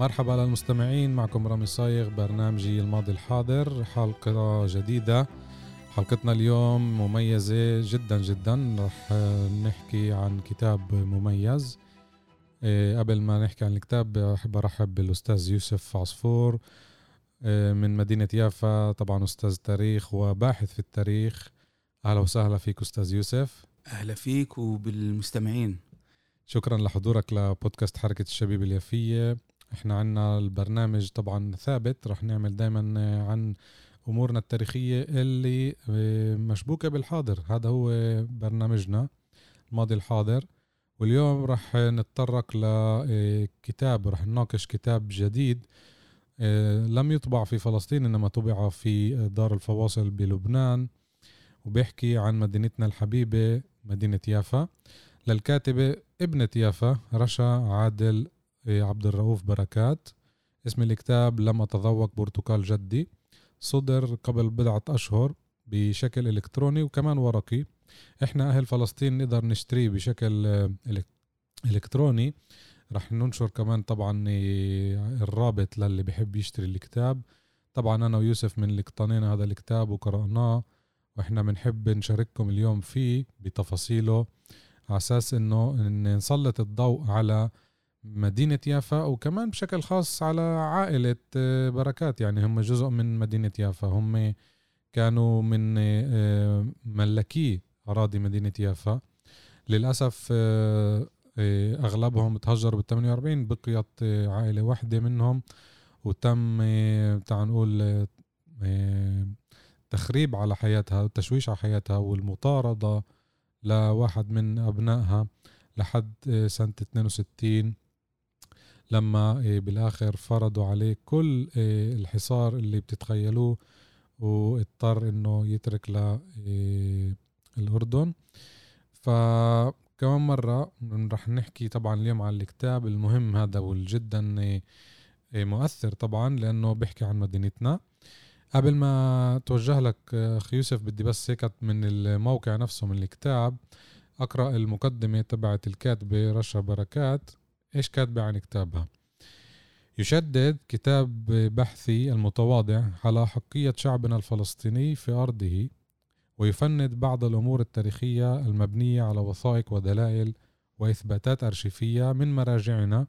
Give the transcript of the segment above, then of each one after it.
مرحبا للمستمعين معكم رامي صايغ برنامجي الماضي الحاضر حلقة جديدة. حلقتنا اليوم مميزة جدا جدا. رح نحكي عن كتاب مميز. إيه، قبل ما نحكي عن الكتاب أحب أرحب بالأستاذ يوسف عصفور إيه، من مدينة يافا. طبعا أستاذ تاريخ وباحث في التاريخ. أهلا وسهلا فيك أستاذ يوسف. أهلا فيك وبالمستمعين. شكرا لحضورك لبودكاست حركة الشبيب اليافية. إحنا عنا البرنامج طبعا ثابت رح نعمل دايما عن أمورنا التاريخية اللي آه، مشبوكة بالحاضر. هذا هو برنامجنا الماضي الحاضر. واليوم رح نتطرق لكتاب رح نناقش كتاب جديد آه، لم يطبع في فلسطين إنما طبع في دار الفواصل بلبنان وبيحكي عن مدينتنا الحبيبة مدينة يافا. للكاتبة ابنة يافا رشا عادل عبد الرؤوف بركات. اسم الكتاب لم أتذوق برتقال جدي. صدر قبل بضعة أشهر بشكل إلكتروني وكمان ورقي. إحنا أهل فلسطين نقدر نشتريه بشكل آه، إلكتروني. رح ننشر كمان طبعا آه، الرابط للي بحب يشتري الكتاب. طبعا أنا ويوسف من اللي اقتنينا هذا الكتاب وقرأناه وإحنا بنحب نشارككم اليوم فيه بتفاصيله على أساس إنه نسلط الضوء على مدينة يافا وكمان بشكل خاص على عائلة آه، بركات. يعني هم جزء من مدينة يافا. هم كانوا من آه، ملكي أراضي مدينة يافا. للأسف آه، أغلبهم تهجروا بال 48 بقيت عائلة واحدة منهم. وتم تعال نقول تخريب على حياتها وتشويش على حياتها والمطاردة لواحد من أبنائها لحد سنة 62 لما إيه، بالآخر فرضوا عليه كل إيه، الحصار اللي بتتخيلوه واضطر إنه يترك للاردن فكمان مرة رح نحكي طبعا اليوم عن الكتاب المهم هذا والجدا إيه، مؤثر طبعا لأنه بيحكي عن مدينتنا. قبل ما توجه لك أخي يوسف بدي بس هيك من الموقع نفسه من الكتاب أقرأ المقدمة تبعت الكاتبة رشا بركات. إيش كاتبة عن كتابها؟ يشدد كتاب بحثي المتواضع على حقية شعبنا الفلسطيني في أرضه ويفند بعض الأمور التاريخية المبنية على وثائق ودلائل وإثباتات أرشيفية من مراجعنا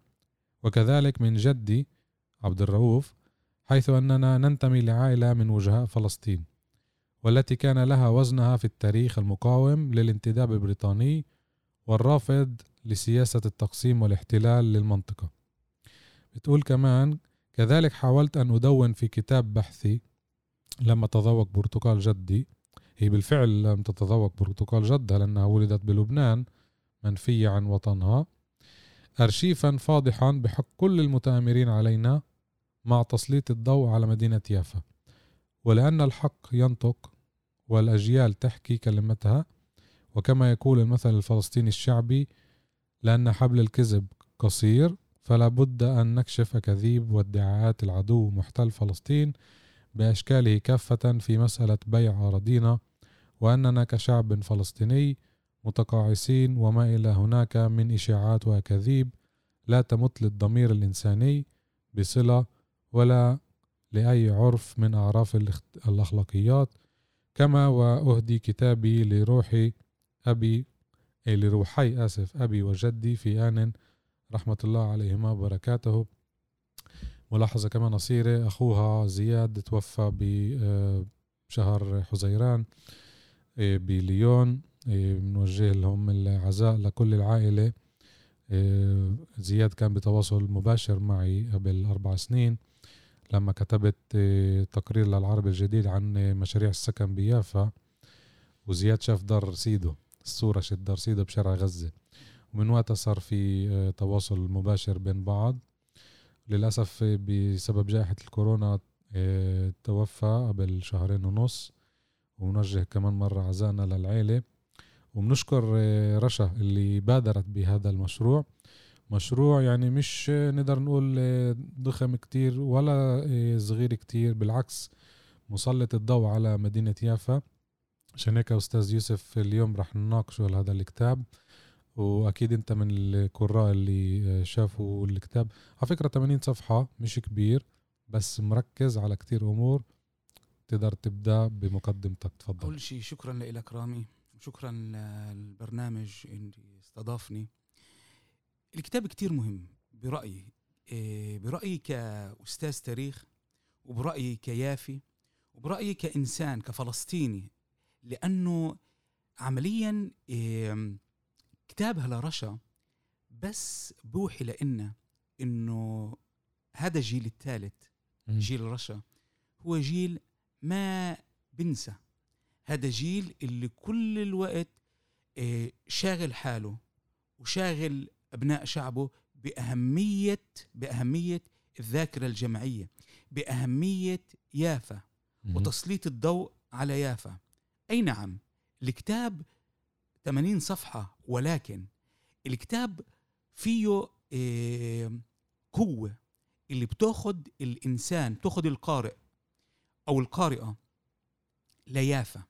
وكذلك من جدي عبد الرؤوف حيث أننا ننتمي لعائلة من وجهاء فلسطين والتي كان لها وزنها في التاريخ المقاوم للانتداب البريطاني والرافض لسياسة التقسيم والاحتلال للمنطقة. بتقول كمان كذلك حاولت أن أدون في كتاب بحثي لما تذوق برتقال جدي. هي بالفعل لم تتذوق برتقال جدها لأنها ولدت بلبنان منفية عن وطنها. أرشيفا فاضحا بحق كل المتآمرين علينا مع تسليط الضوء على مدينة يافا. ولأن الحق ينطق والأجيال تحكي كلمتها وكما يقول المثل الفلسطيني الشعبي لأن حبل الكذب قصير فلا بد أن نكشف أكاذيب وادعاءات العدو محتل فلسطين بأشكاله كافة في مسألة بيع أراضينا وأننا كشعب فلسطيني متقاعسين وما إلى هناك من إشاعات وأكاذيب لا تمت للضمير الإنساني بصلة ولا لأي عرف من أعراف الأخلاقيات كما وأهدي كتابي لروحي أبي لروحي آسف أبي وجدي في آن رحمة الله عليهما وبركاته. ملاحظة كمان قصيرة أخوها زياد توفى بشهر آه، حزيران آه، بليون آه، بنوجه لهم العزاء لكل العائلة. زياد كان بتواصل مباشر معي قبل أربع سنين لما كتبت تقرير للعرب الجديد عن مشاريع السكن بيافا وزياد شاف دار سيدو الصورة شد سيدو بشارع غزة. ومن وقتها صار في آه، تواصل مباشر بين بعض. للأسف بسبب جائحة الكورونا آه، توفى قبل شهرين ونص. ونوجه كمان مرة عزانا للعيلة. وبنشكر آه، رشا اللي بادرت بهذا المشروع. مشروع يعني مش نقدر نقول آه، ضخم كتير ولا صغير كتير. بالعكس مسلط الضوء على مدينة يافا. عشان هيك أستاذ يوسف اليوم رح نناقشه هذا الكتاب وأكيد أنت من القراء اللي شافوا الكتاب. على فكرة 80 صفحة مش كبير بس مركز على كتير أمور تقدر تبدأ بمقدمتك. تفضل. أول شيء شكرا لك رامي شكرا للبرنامج اللي استضافني. الكتاب كتير مهم برأيي إيه، برأيي كأستاذ تاريخ وبرأيي كيافي وبرأيي كإنسان كفلسطيني لأنه عمليا كتابها لرشا بس بوحي لنا إنه هذا الجيل الثالث جيل رشا هو جيل ما بنسى. هذا جيل اللي كل الوقت آه، شاغل حاله وشاغل أبناء شعبه بأهمية بأهمية الذاكرة الجمعيه بأهمية يافا وتسليط الضوء على يافا. أي نعم الكتاب 80 صفحة ولكن الكتاب فيه قوة اللي بتاخد الإنسان بتاخد القارئ أو القارئة ليافا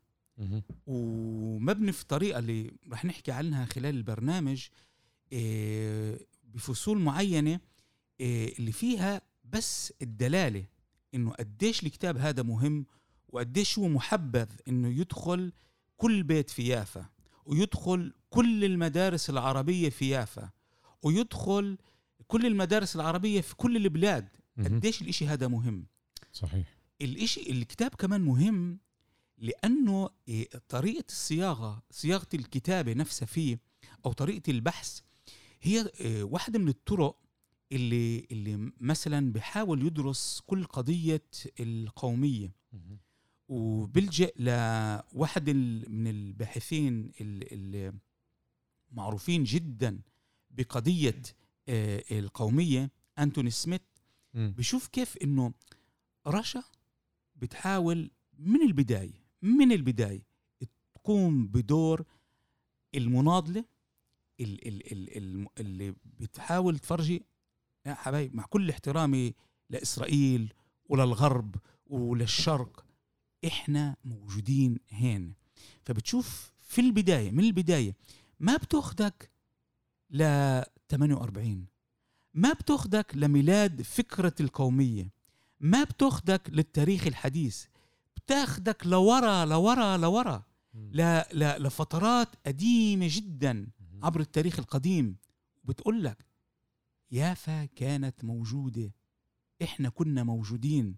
ومبني في طريقة اللي رح نحكي عنها خلال البرنامج آه، بفصول معينة آه، اللي فيها بس الدلالة إنه قديش الكتاب هذا مهم وقديش هو محبذ إنه يدخل كل بيت في يافا ويدخل كل المدارس العربية في يافا ويدخل كل المدارس العربية في كل البلاد. قديش الإشي هذا مهم؟ صحيح. الإشي الكتاب كمان مهم لأنه إيه، طريقة الصياغة صياغة الكتابة نفسها فيه أو طريقة البحث هي إيه، واحدة من الطرق اللي اللي مثلا بحاول يدرس كل قضية القومية. وبلجأ لواحد من الباحثين المعروفين جدا بقضية آه، القومية أنتوني سميث. بشوف كيف أنه رشا بتحاول من البداية من البداية تقوم بدور المناضلة اللي بتحاول تفرجي يا حبايب مع كل احترامي لإسرائيل وللغرب وللشرق إحنا موجودين هنا. فبتشوف في البداية من البداية ما بتاخدك ل 48 ما بتاخدك لميلاد فكرة القومية ما بتاخدك للتاريخ الحديث بتاخدك لورا لورا لورا ل... ل... لفترات قديمة جدا عبر التاريخ القديم. بتقول لك يافا كانت موجودة إحنا كنا موجودين.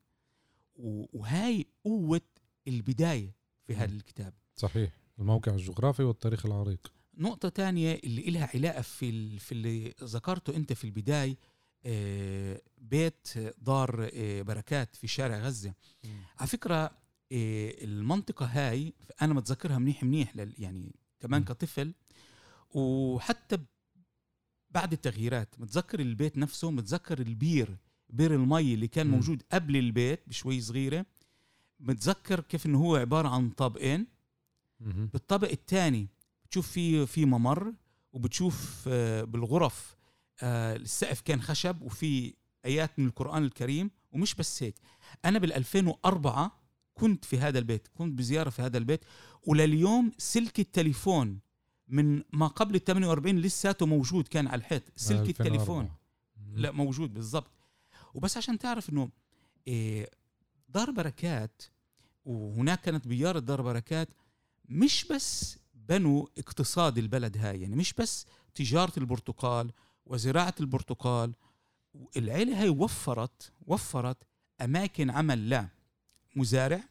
وهاي قوة البداية في هذا الكتاب. صحيح. الموقع الجغرافي والتاريخ العريق. نقطة تانية اللي إلها علاقة في في اللي ذكرته أنت في البداية آه، بيت دار آه، بركات في شارع غزة. م. على فكرة آه، المنطقة هاي أنا متذكرها منيح منيح يعني كمان م. كطفل. وحتى بعد التغييرات متذكر البيت نفسه متذكر البير بير المي اللي كان م. موجود قبل البيت بشوي صغيرة. متذكر كيف إنه هو عبارة عن طابقين بالطابق الثاني بتشوف في في ممر وبتشوف آه، بالغرف آه، السقف كان خشب وفي آيات من القرآن الكريم ومش بس هيك. أنا بال 2004 كنت في هذا البيت كنت بزيارة في هذا البيت ولليوم سلك التليفون من ما قبل ال 48 لساته موجود كان على الحيط. سلك التليفون. لا موجود بالضبط. وبس عشان تعرف إنه إيه دار بركات وهناك كانت بيارة دار بركات مش بس بنوا اقتصاد البلد هاي يعني مش بس تجارة البرتقال وزراعة البرتقال العيلة هاي وفرت وفرت أماكن عمل لا مزارع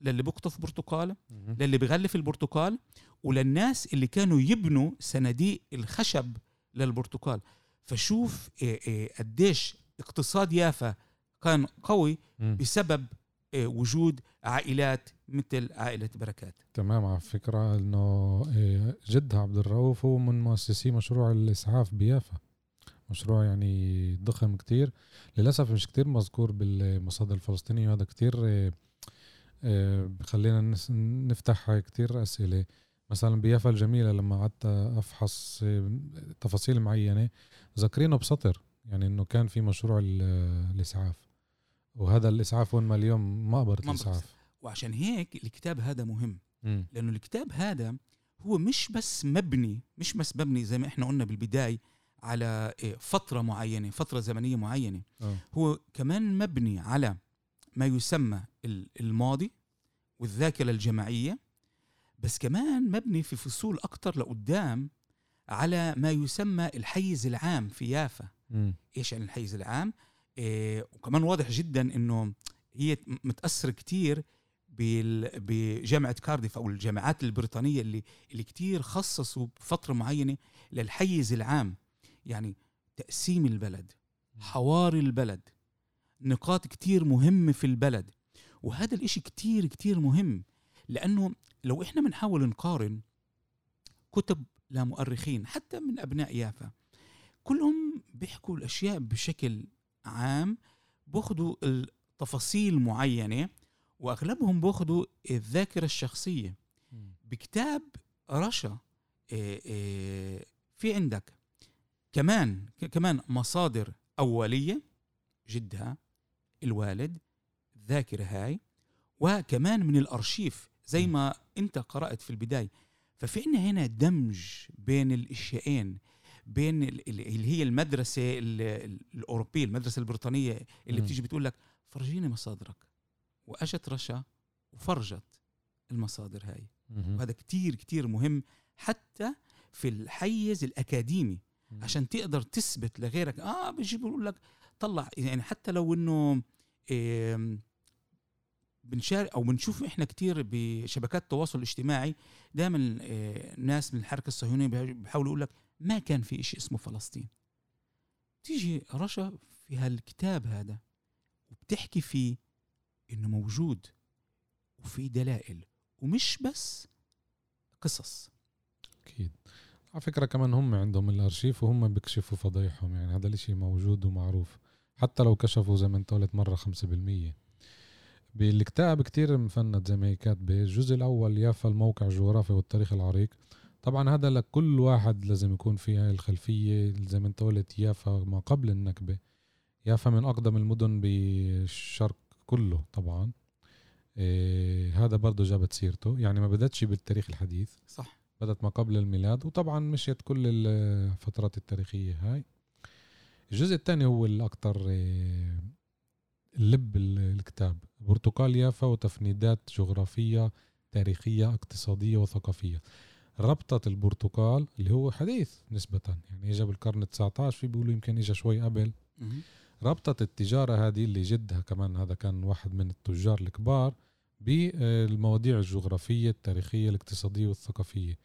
للي بقطف برتقال للي بغلف البرتقال وللناس اللي كانوا يبنوا صناديق الخشب للبرتقال. فشوف إيه إيه قديش اقتصاد يافا كان قوي بسبب وجود عائلات مثل عائلة بركات. تمام على فكرة إنه آه، جدها عبد الرؤوف هو من مؤسسي مشروع الإسعاف بيافا. مشروع يعني ضخم كتير. للأسف مش كتير مذكور بالمصادر الفلسطينية وهذا كتير آه، آه، بخلينا نفتح كتير أسئلة. مثلا بيافا الجميلة لما قعدت أفحص آه، تفاصيل معينة ذاكرينه بسطر. يعني إنه كان في مشروع الإسعاف. وهذا الإسعاف وين ما اليوم مقبرة الإسعاف. وعشان هيك الكتاب هذا مهم لأنه الكتاب هذا هو مش بس مبني مش بس مبني زي ما إحنا قلنا بالبداية على إيه، فترة معينة فترة زمنية معينة. أوه. هو كمان مبني على ما يسمى الماضي والذاكرة الجماعية بس كمان مبني في فصول أكتر لقدام على ما يسمى الحيز العام في يافا. م. إيش يعني الحيز العام؟ وكمان واضح جدا أنه هي متأثر كتير بجامعة كارديف أو الجامعات البريطانية اللي اللي كتير خصصوا بفترة معينة للحيز العام. يعني تقسيم البلد حوار البلد نقاط كتير مهمة في البلد. وهذا الإشي كتير كتير مهم لأنه لو إحنا بنحاول نقارن كتب لمؤرخين حتى من أبناء يافا كلهم بيحكوا الأشياء بشكل عام بياخذوا التفاصيل معينة وأغلبهم بياخذوا الذاكرة الشخصية. بكتاب رشا آه، آه، في عندك. كمان كمان مصادر أولية جدها الوالد الذاكرة هاي وكمان من الأرشيف زي ما أنت قرأت في البداية. ففي عنا هنا دمج بين الأشياءين. بين اللي هي المدرسة الأوروبية المدرسة البريطانية اللي م. بتيجي بتقول لك فرجيني مصادرك. واجت رشا وفرجت المصادر هاي. وهذا كتير كتير مهم حتى في الحيز الأكاديمي. عشان تقدر تثبت لغيرك. آه بيجي بيقول لك طلع يعني حتى لو إنه بنشارك أو بنشوف إحنا كتير بشبكات التواصل الاجتماعي دائما آه، ناس من الحركة الصهيونية بيحاولوا يقول لك ما كان في شيء اسمه فلسطين. تيجي رشا في هالكتاب هذا وبتحكي فيه إنه موجود وفي دلائل ومش بس قصص. أكيد. على فكرة كمان هم عندهم الأرشيف وهم بيكشفوا فضايحهم يعني هذا الإشي موجود ومعروف. حتى لو كشفوا زي ما أنت قلت خمسة بالمية. بالكتاب كتير مفند زي ما هي كاتبة الجزء الأول يافا الموقع الجغرافي والتاريخ العريق. طبعا هذا لكل واحد لازم يكون فيها الخلفية زي ما انت قلت يافا ما قبل النكبة. يافا من أقدم المدن بالشرق كله طبعا. إيه هذا برضه جابت سيرته. يعني ما بدتش بالتاريخ الحديث. صح. بدت ما قبل الميلاد. وطبعا مشيت كل الفترات التاريخية هاي. الجزء الثاني هو الأكثر إيه اللب الكتاب. برتقال يافا وتفنيدات جغرافية تاريخية اقتصادية وثقافية. ربطة البرتقال اللي هو حديث نسبة يعني اجى بالقرن ال 19 في بيقولوا يمكن اجى شوي قبل. ربطة التجارة هذه اللي جدها كمان هذا كان واحد من التجار الكبار بالمواضيع الجغرافية التاريخية الاقتصادية والثقافية.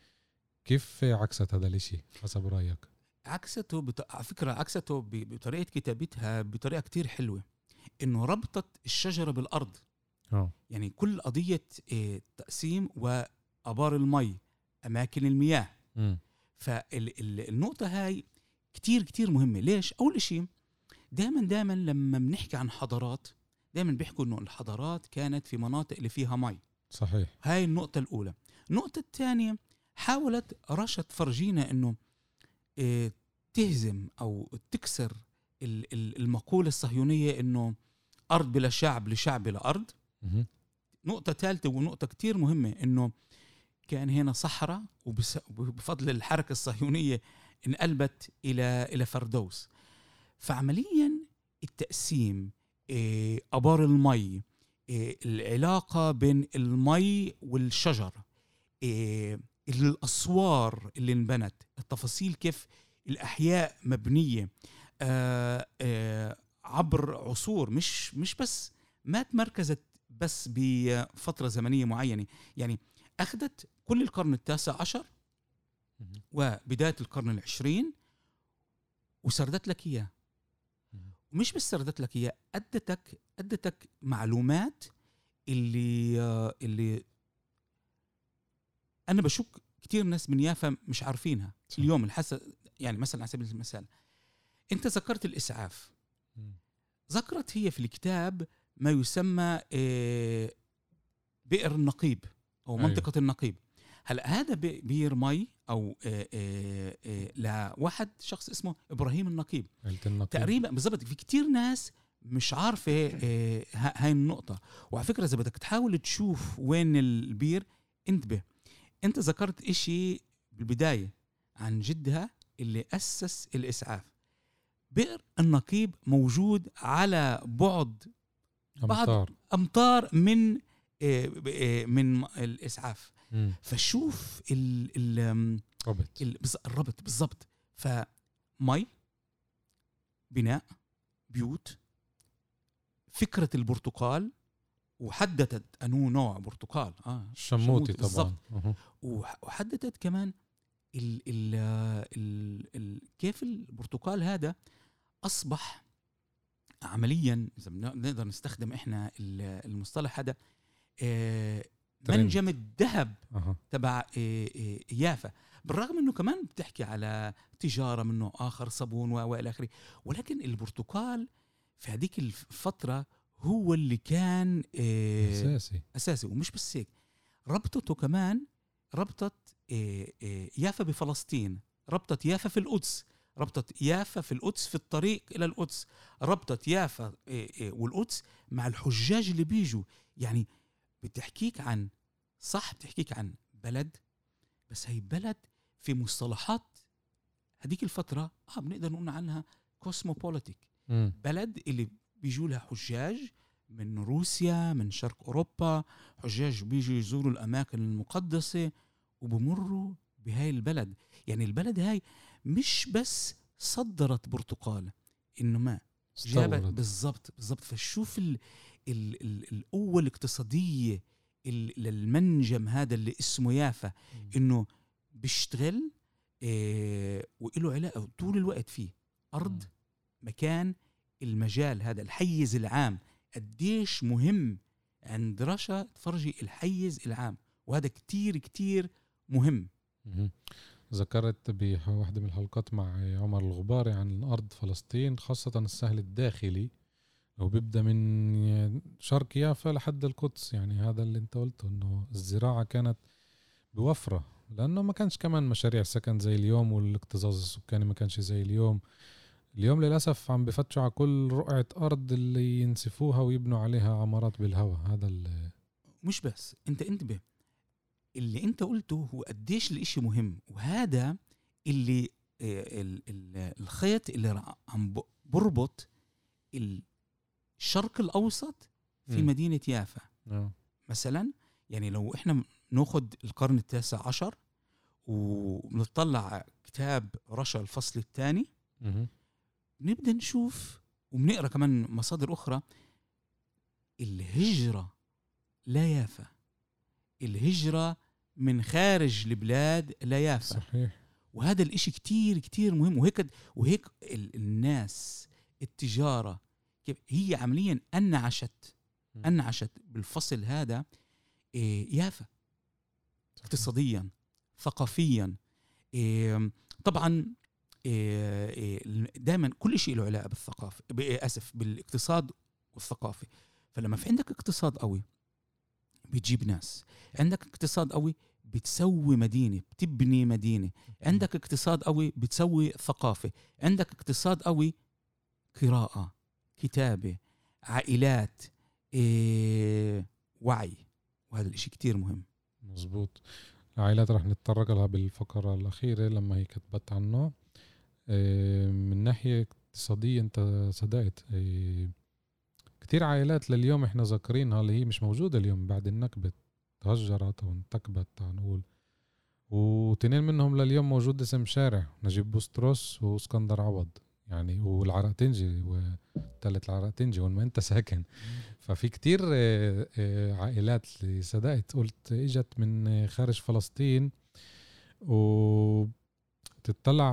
كيف عكست هذا الإشي؟ حسب رأيك؟ عكسته بت... على فكرة عكسته ب... بطريقة كتابتها بطريقة كتير حلوة. إنه ربطت الشجرة بالأرض. أوه. يعني كل قضية آه، تقسيم وأبار المي. أماكن المياه. فالنقطة هاي كتير كتير مهمة. ليش؟ أول شيء دائما دائما لما بنحكي عن حضارات دائما بيحكوا إنه الحضارات كانت في مناطق اللي فيها مي. صحيح. هاي النقطة الأولى. النقطة الثانية حاولت رشا تفرجينا إنه إيه تهزم أو تكسر المقولة الصهيونية إنه أرض بلا شعب لشعب بلا أرض. نقطة ثالثة ونقطة كتير مهمة إنه كان هنا صحراء وبفضل الحركة الصهيونية انقلبت إلى إلى فردوس. فعمليا التقسيم إيه، أبار المي إيه، العلاقة بين المي والشجر إيه، الأسوار اللي انبنت التفاصيل كيف آه، آه، عبر عصور مش مش بس ما تمركزت بس بفترة زمنية معينة. يعني أخذت كل القرن التاسع عشر وبداية القرن العشرين وسردت لك إياه. ومش بس سردت لك إياه أدتك أدتك معلومات اللي اللي أنا بشك كثير ناس من يافا مش عارفينها. صح. اليوم الحس يعني مثلا على سبيل المثال أنت ذكرت الإسعاف. مم. ذكرت هي في الكتاب ما يسمى آه، بئر النقيب. أو أيوة. منطقة النقيب. هلا هذا بي- بئر مي أو آه، آه، لواحد شخص اسمه إبراهيم النقيب؟ النقيب. تقريبا بالضبط. في كتير ناس مش عارفة هاي النقطة. وعلى فكرة إذا بدك تحاول تشوف وين البير انتبه. أنت ذكرت إشي بالبداية عن جدها اللي أسس الإسعاف. بئر النقيب موجود على بعد بعض- امتار من من الإسعاف مم. فشوف ال ال آم، ربط ال- بالز- الربط بالضبط فمي بناء بيوت فكرة البرتقال وحددت انه نوع برتقال آه بالضبط. طبعا. وح- وحددت كمان ال ال ال ال كيف البرتقال هذا أصبح عمليا إذا بنقدر نستخدم إحنا ال- المصطلح هذا آه،. منجم الذهب أها. تبع إيه يافا بالرغم إنه كمان بتحكي على تجارة من نوع آخر صابون وإلى آخره. ولكن البرتقال في هذيك الفترة هو اللي كان إيه أساسي. أساسي. ومش بس هيك ربطته كمان ربطت يافا بفلسطين. ربطت يافا في القدس. ربطت يافا في القدس في الطريق إلى القدس. ربطت يافا والقدس مع الحجاج اللي بيجوا. يعني بتحكيك عن صح بتحكيك عن بلد بس هي بلد في مصطلحات هذيك الفترة آه بنقدر نقول عنها كوسموبوليتيك. بلد اللي بيجوا لها حجاج من روسيا من شرق أوروبا حجاج بيجوا يزوروا الأماكن المقدسة وبمروا بهاي البلد. يعني البلد هاي مش بس صدرت برتقال انما جابت بالضبط بالضبط. فشوف ال ال ال القوة الاقتصادية ال- للمنجم هذا اللي اسمه يافا إنه بيشتغل إيه وله علاقة طول الوقت فيه. أرض مكان المجال هذا الحيز العام. قديش مهم عند رشا تفرجي الحيز العام؟ وهذا كتير كتير مهم. مهم. ذكرت بواحدة من الحلقات مع عمر الغباري عن أرض فلسطين خاصة السهل الداخلي. هو بيبدأ من شرق يافا لحد القدس. يعني هذا اللي انت قلته انه الزراعة كانت بوفرة لأنه ما كانش كمان مشاريع سكن زي اليوم والاكتظاظ السكاني ما كانش زي اليوم. اليوم للأسف عم بفتشوا على كل رقعة أرض اللي ينسفوها ويبنوا عليها عمارات بالهواء. هذا مش بس انت انتبه اللي انت قلته هو قديش الإشي مهم. وهذا اللي آه، ال- ال- الخيط اللي عم بربط الشرق الأوسط في مم. مدينة يافا آه. مثلا يعني لو إحنا ناخذ القرن التاسع عشر ونطلع كتاب رشا الفصل الثاني مهم. بنبدا نشوف وبنقرأ كمان مصادر أخرى الهجرة لا يافا الهجرة من خارج البلاد لا يافا صحيح وهذا الإشي كتير كتير مهم وهيك وهيك ال- الناس التجارة هي عمليا انعشت. انعشت بالفصل هذا إيه، يافا اقتصاديا ثقافيا إيه، طبعا دائما كل شيء له علاقة بالثقافه إيه، أسف بالاقتصاد والثقافه فلما في عندك اقتصاد قوي بتجيب ناس. عندك اقتصاد قوي بتسوي مدينة بتبني مدينة. عندك اقتصاد قوي بتسوي ثقافة. عندك اقتصاد قوي قراءة. كتابة عائلات إيه وعي. وهذا الإشي كتير مهم. مزبوط. العائلات رح نتطرق لها بالفقرة الأخيرة لما هي كتبت عنه إيه، من ناحية اقتصادية أنت صدقت إيه، كتير عائلات لليوم إحنا ذاكرينها اللي هي مش موجودة اليوم بعد النكبة. تهجرت أو انتكبت نقول وتنين منهم لليوم موجود اسم شارع نجيب بوستروس وإسكندر عوض. يعني والعرقتنجي والتالت العرقتنجي وين ما انت ساكن. ففي كتير آه، آه، عائلات اللي صدقت قلت إجت من خارج فلسطين وتطلع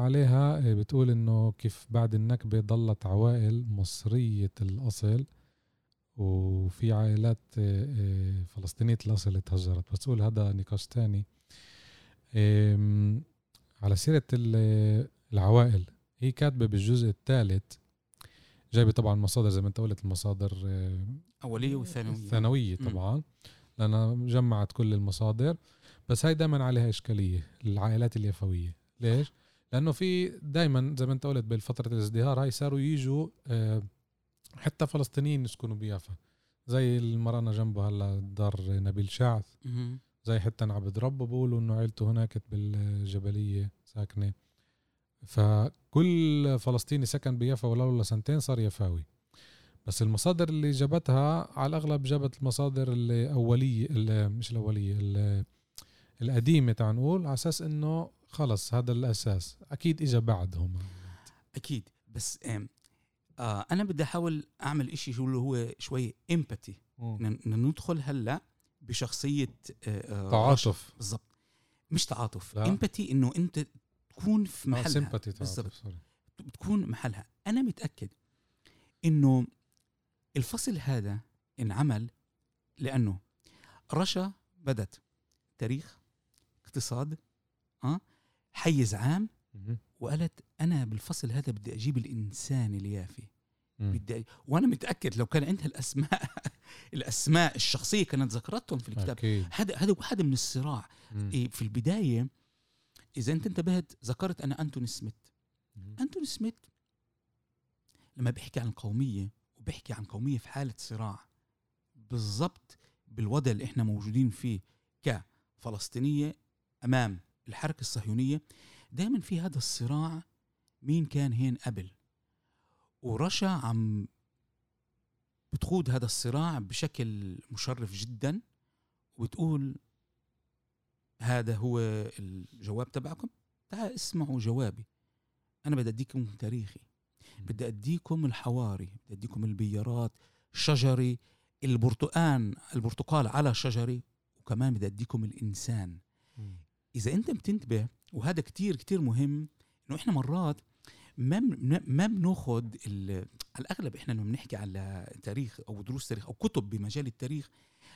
عليها آه، بتقول إنه كيف بعد النكبة ضلت عوائل مصرية الأصل وفي عائلات فلسطينية الأصل تهجرت. بس تقول هذا نقاش تاني. على سيرة ال- العوائل. هي كاتبة بالجزء الثالث جايبة طبعا مصادر زي ما أنت قلت المصادر آه، أولية وثانوية الثانويه مم. طبعا لأنها جمعت كل المصادر بس هاي دائما عليها إشكالية العائلات اليفوية ليش؟ لأنه في دائما زي ما أنت قلت بالفترة الازدهار هاي صاروا يجوا آه، حتى فلسطينيين يسكنوا بيافا زي المرانا جنبه هلا دار نبيل شعث. زي حتى عبد ربه بقولوا إنه عيلته هناك بالجبلية ساكنة فكل فلسطيني سكن بيافا ولو لسنتين صار يفاوي بس المصادر اللي جابتها على الأغلب جابت المصادر الاوليه اللي مش الأولية القديمة تعال نقول على أساس إنه خلص هذا الأساس. أكيد اجى بعدهم. أكيد. بس آه أنا بدي أحاول أعمل إشي شو اللي هو شوي امباتي ندخل هلأ بشخصية آه، آه، تعاطف. بالضبط. مش تعاطف. امباتي إنه أنت تكون في محلها. بالضبط. تعاطف سوري بتكون محلها. أنا متأكد إنه الفصل هذا انعمل لأنه رشا بدت تاريخ اقتصاد آه حيز عام. وقالت أنا بالفصل هذا بدي أجيب الإنسان اليافي. بدي وأنا متأكد لو كان عندها الأسماء الأسماء الشخصية كانت ذكرتهم في الكتاب. هذا هذا واحد من الصراع. إيه في البداية إذا أنت انتبهت ذكرت أنا انتوني سميث مم. انتوني سميث لما بيحكي عن القوميه وبيحكي عن قومية في حالة صراع بالضبط بالوضع اللي إحنا موجودين فيه كفلسطينية أمام الحركة الصهيونية دائما في هذا الصراع مين كان هين قبل ورشا عم بتخوض هذا الصراع بشكل مشرف جدا وبتقول هذا هو الجواب تبعكم؟ تعال اسمعوا جوابي. أنا بدي أديكم تاريخي. بدي أديكم الحواري بدي أديكم البيارات شجري البرتقان البرتقال على شجري وكمان بدي أديكم الإنسان. إذا أنت بتنتبه وهذا كتير كتير مهم إنه إحنا مرات ما ما بناخد على الأغلب إحنا لما بنحكي على تاريخ أو دروس تاريخ أو كتب بمجال التاريخ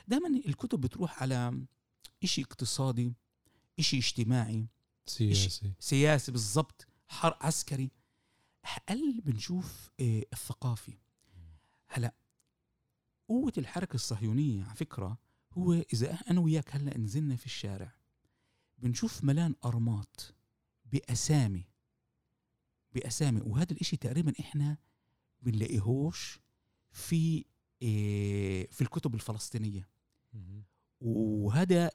دائما الكتب بتروح على إشي اقتصادي إشي اجتماعي سياسي. سياسي بالضبط حر عسكري. هل بنشوف آه، الثقافي؟ هلا قوة الحركة الصهيونية على فكرة هو إذا أنا وياك هلأ نزلنا في الشارع بنشوف ملان أرماط بأسامي بأسامي. وهذا الإشي تقريبا إحنا بنلاقيهوش في آه، في الكتب الفلسطينية. وهذا آه،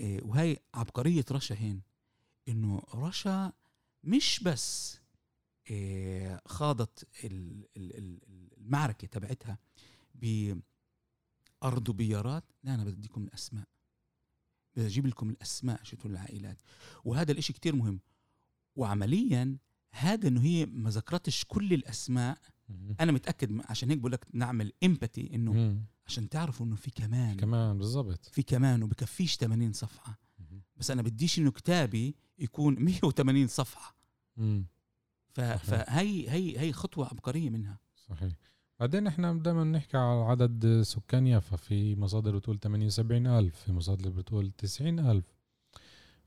آه، وهي عبقرية رشا هين إنه رشا مش بس آه، خاضت ال- ال- ال- المعركة تبعتها بأرض وبيارات. لا أنا بدي أديكم الأسماء. بدي أجيب لكم الأسماء شتون العائلات. وهذا الإشي كتير مهم. وعمليا هذا إنه هي ما ذكرتش كل الأسماء. أنا متأكد عشان هيك بقول لك نعمل امباتي إنه مم. عشان تعرفوا إنه في كمان. كمان بالضبط. في كمان وبكفيش 80 صفحة. مم. بس أنا بديش إنه كتابي يكون 180 صفحة. مم. ف... فهي هي هي خطوة عبقرية منها. صحيح. بعدين إحنا دائما نحكي على عدد سكان يافا في مصادر بتقول 78 ألف في مصادر بتقول 90 ألف.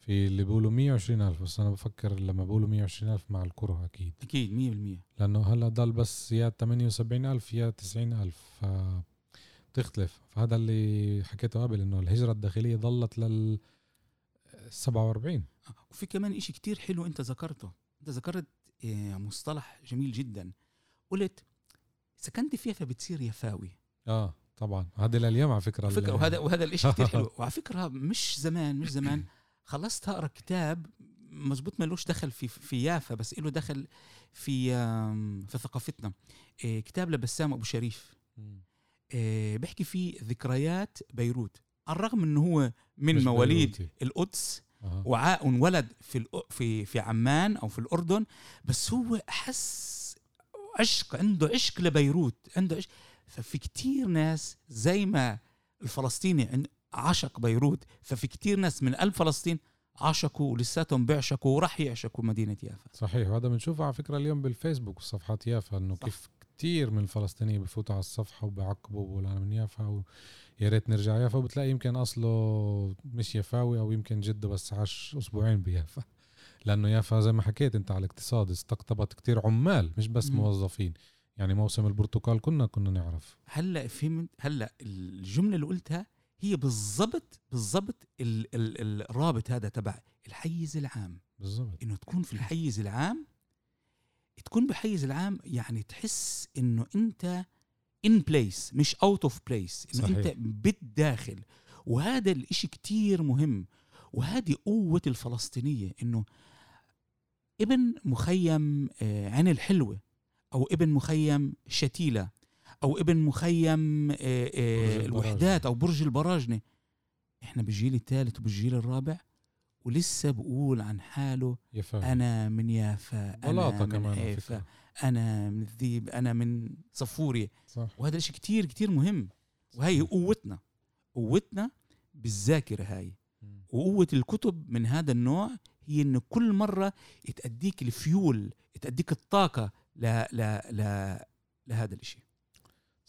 في اللي بيقولوا 120 ألف بس أنا بفكر لما بقولوا 120 ألف مع الكره أكيد. أكيد 100% لأنه هلأ ضل بس يا 78 ألف يا 90 ألف ف بتختلف فهذا اللي حكيته قبل إنه الهجرة الداخلية ضلت لل 47 وفي كمان إشي كتير حلو أنت ذكرته. أنت ذكرت آه، مصطلح جميل جدا. قلت سكنت فيها فبتصير يفاوي آه طبعا. هذا لليوم على فكرة ال- وهذا وهذا الإشي كتير حلو. وعلى فكرة مش زمان مش زمان. خلصت أقرأ كتاب مزبوط ملوش دخل في في يافا بس له دخل في في ثقافتنا آه، كتاب لبسام أبو شريف. آه، بيحكي فيه ذكريات بيروت على الرغم انه هو من مواليد بيروتي. القدس آه. وعاء ولد في في في عمان أو في الأردن بس هو حس عشق عنده عشق لبيروت عنده عشق ففي كتير ناس زي ما الفلسطيني عشق بيروت. ففي كتير ناس من قلب فلسطين عشقوا ولساتهم بيعشقوا وراح يعشقوا مدينة يافا. صحيح وهذا بنشوفه على فكرة اليوم بالفيسبوك وصفحات يافا إنه. كيف كتير من الفلسطينيين بفوتوا على الصفحة وبعقبوا بقولوا أنا من يافا ويا ريت نرجع يافا وبتلاقي يمكن أصله مش يافاوي أو يمكن جدة بس عاش أسبوعين بيافا. لأنه يافا زي ما حكيت أنت على الاقتصاد استقطبت كتير عمال مش بس مم. موظفين. يعني موسم البرتقال كنا كنا نعرف. هلأ فهمت هلأ الجملة اللي قلتها هي بالضبط بالضبط ال- ال- الرابط هذا تبع الحيز العام. بالضبط. إنه تكون في الحيز العام تكون بحيز العام يعني تحس إنه أنت in place مش out of place إنه صحيح. انت بالداخل. وهذا الإشي كتير مهم. وهذه قوة الفلسطينية إنه ابن مخيم آه، عين الحلوة أو ابن مخيم شتيلة. أو ابن مخيم آه، آه،. الوحدات أو برج البراجنة إحنا بالجيل الثالث وبالجيل الرابع ولسه بقول عن حاله يافا أنا من يافا أنا من حيفا. أنا من الذيب أنا من صفوري صح. وهذا الشيء كتير كتير مهم. وهي قوتنا قوتنا بالذاكرة هاي. مم. وقوة الكتب من هذا النوع هي انه كل مرة تأديك الفيول تأديك الطاقة ل ل ل لهذا الشيء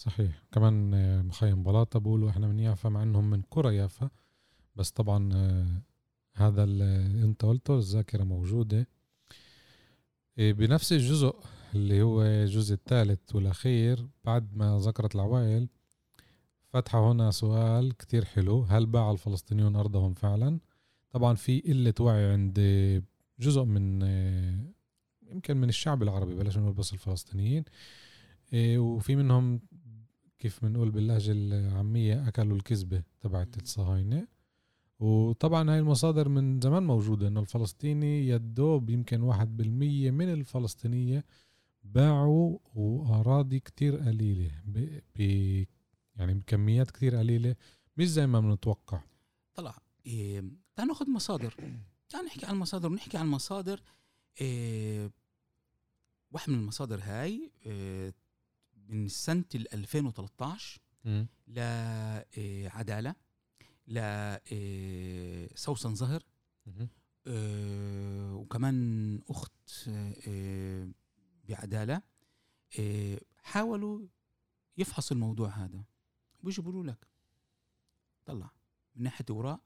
صحيح. كمان آه، مخيم بلاطة بقولوا إحنا من يافا مع إنهم من قرى يافا. بس طبعا آه، هذا اللي أنت قلته الذاكرة موجودة. إيه، بنفس الجزء اللي هو الجزء الثالث والأخير بعد ما ذكرت العوائل فتحة هنا سؤال كتير حلو. هل باع الفلسطينيون أرضهم فعلا؟ طبعا في قلة وعي عند جزء من آه، يمكن من الشعب العربي بلاش نقول بس الفلسطينيين. إيه، وفي منهم كيف بنقول باللهجة العامية أكلوا الكذبة تبعت الصهاينة. وطبعا هاي المصادر من زمان موجودة إنه الفلسطيني يدوب يمكن واحد بالمية من الفلسطينية باعوا وأراضي كتير قليلة ب... ب... يعني بكميات كتير قليلة مش زي ما بنتوقع. طلع إيه تعال ناخذ مصادر. تعال نحكي عن المصادر. ونحكي عن مصادر إيه واحد من المصادر هاي إيه من ال 2013 لعدالة لسوسن زهر آه، وكمان أخت آه، بعدالة آه، حاولوا يفحصوا الموضوع هذا. ويجوا بيقولوا لك؟ طلع من ناحية وراء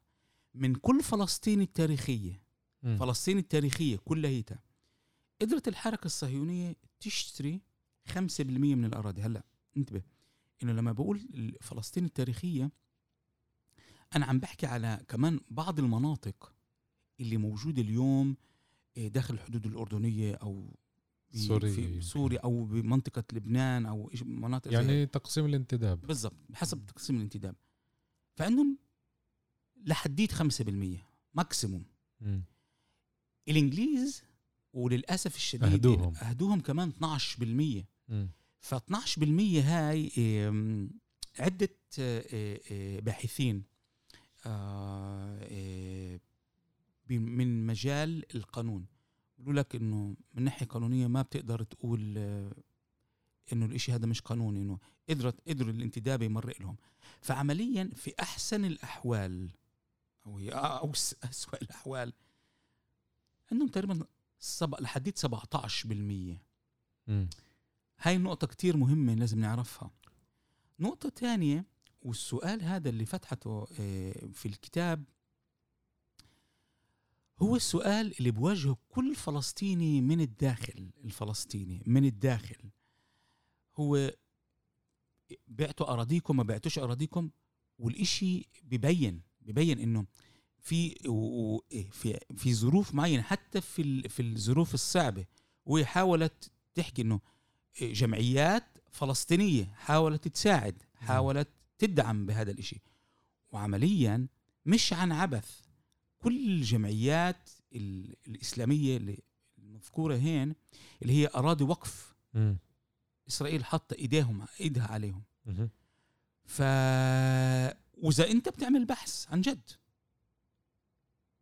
من كل فلسطين التاريخية. فلسطين التاريخية كلها قدرت الحركة الصهيونية تشتري 5% من الأراضي هلا انتبه إنه لما بقول فلسطين التاريخية أنا عم بحكي على كمان بعض المناطق اللي موجودة اليوم آه، داخل الحدود الأردنية أو سوريا في. سوريا أو بمنطقة لبنان أو مناطق زي يعني تقسيم الانتداب بالضبط بحسب تقسيم الانتداب فعندهم لحديت 5% ماكسيموم. الإنجليز وللأسف الشديد أهدوهم. أهدوهم كمان 12% مم. ف 12% هاي عدة آه، آه، باحثين آه، من مجال القانون بيقولوا لك إنه من ناحية قانونية ما بتقدر تقول إنه الإشي هذا مش قانوني إنه قدرت قدروا الانتداب يمرق لهم فعمليا في أحسن الأحوال أو هي أو اسوء الأحوال عندهم تقريبا. لحديت 17% مم. هاي النقطة كتير مهمة لازم نعرفها. نقطة تانية والسؤال هذا اللي فتحته آه، في الكتاب هو السؤال اللي بواجهه كل فلسطيني من الداخل الفلسطيني من الداخل. هو بعتوا أراضيكم ما بعتوش أراضيكم والإشي ببين ببين إنه في إيه، في في ظروف معينة حتى في في الظروف الصعبة وهي حاولت تحكي إنه جمعيات فلسطينية حاولت تساعد حاولت تدعم بهذا الإشي. وعمليا مش عن عبث. كل الجمعيات ال- الإسلامية اللي المذكورة هين اللي هي أراضي وقف. مم. إسرائيل حاطة إيديهم إيدها عليهم. ف وإذا أنت بتعمل بحث عن جد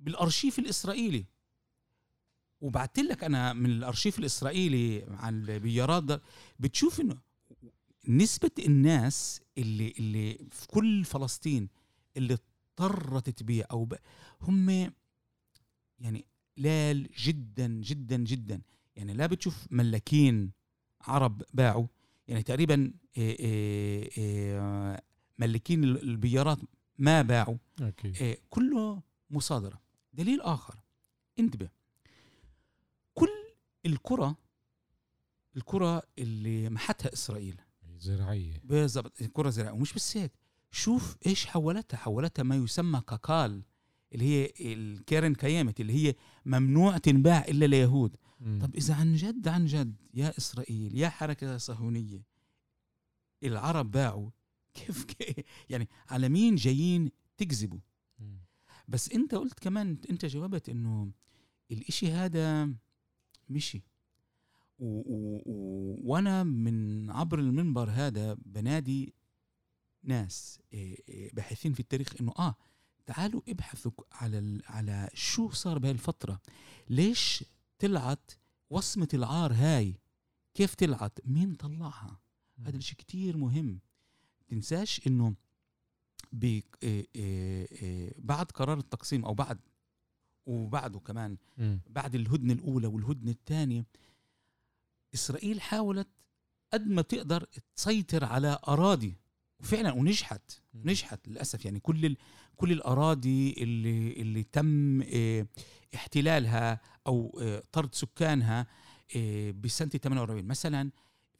بالأرشيف الإسرائيلي وبعت لك أنا من الأرشيف الإسرائيلي عن البيارات ده بتشوف إنه نسبة الناس اللي اللي في كل فلسطين اللي اضطرت تبيع أو ب... هم يعني قلال جدا جدا جدا. يعني لا بتشوف ملاكين عرب باعوا. يعني تقريبا إيه إيه إيه ملكين البيارات ما باعوا. إيه كله مصادرة. دليل آخر انتبه. الكرة الكرة اللي محتها إسرائيل. زراعية. بالضبط كره زراعية ومش بس هيك شوف إيش حولتها حولتها ما يسمى كاكال اللي هي الكيرن كيامت اللي هي ممنوع تنباع إلا ليهود. مم. طب إذا عن جد عن جد يا إسرائيل يا حركة صهيونية العرب باعوا. كيف كيف- يعني على مين جايين تكذبوا. بس أنت قلت كمان أنت جاوبت إنه الإشي هذا مشي. و و و وأنا من عبر المنبر هذا بنادي ناس إيه، إيه، باحثين في التاريخ إنه آه تعالوا ابحثوا على ال- على شو صار بهاي الفترة. ليش طلعت وصمة العار هاي؟ كيف طلعت؟ مين طلعها؟ هذا الشيء كتير مهم. تنساش إنه ب- إيه بعد قرار التقسيم أو بعد وبعده كمان مم. بعد الهدنة الأولى والهدنة الثانية إسرائيل حاولت قد ما تقدر تسيطر على أراضي وفعلا ونجحت. نجحت للأسف يعني كل ال... كل الأراضي اللي اللي تم آه، احتلالها أو آه، طرد سكانها آه، بسنة 48 مثلا